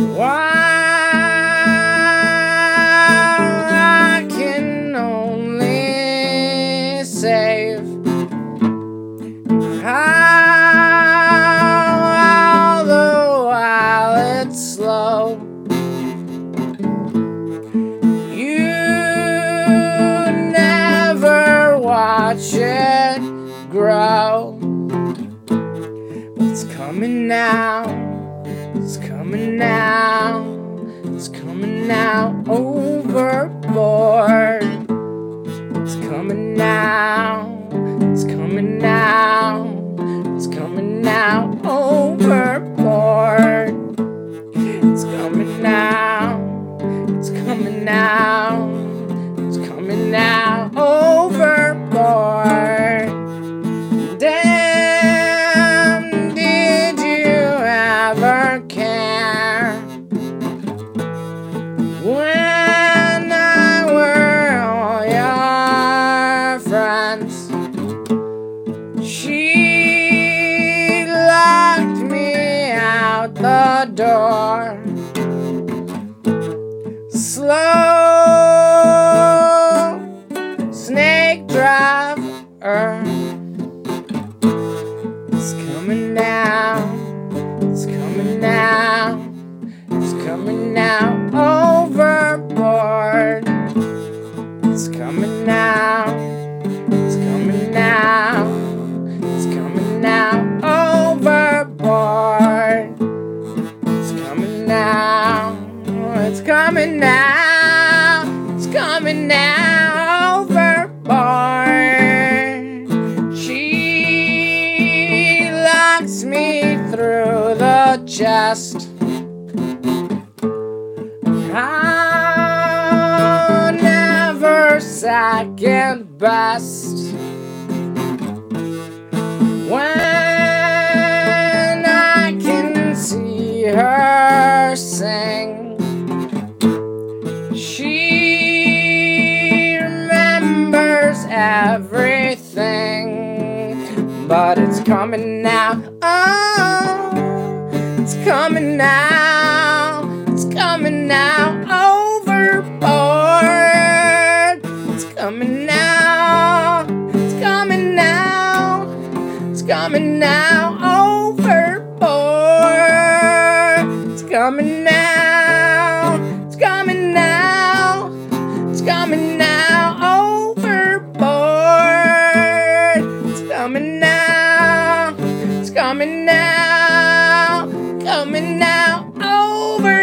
Why I can only save how, although while it's slow. You never watch it grow. It's coming now. Coming now, it's coming now overboard. It's coming now. It's coming now. It's coming now overboard. It's coming door. Slow snake driver. It's coming now. It's coming now. It's coming now now. It's coming now overboard. She locks me through the chest. I'll never second best. Everything. But it's coming now. Oh, it's coming now. It's coming now overboard. It's coming now. It's coming now. It's coming now overboard. It's coming now. It's coming now. It's coming now coming now. It's coming now. Coming now. Over.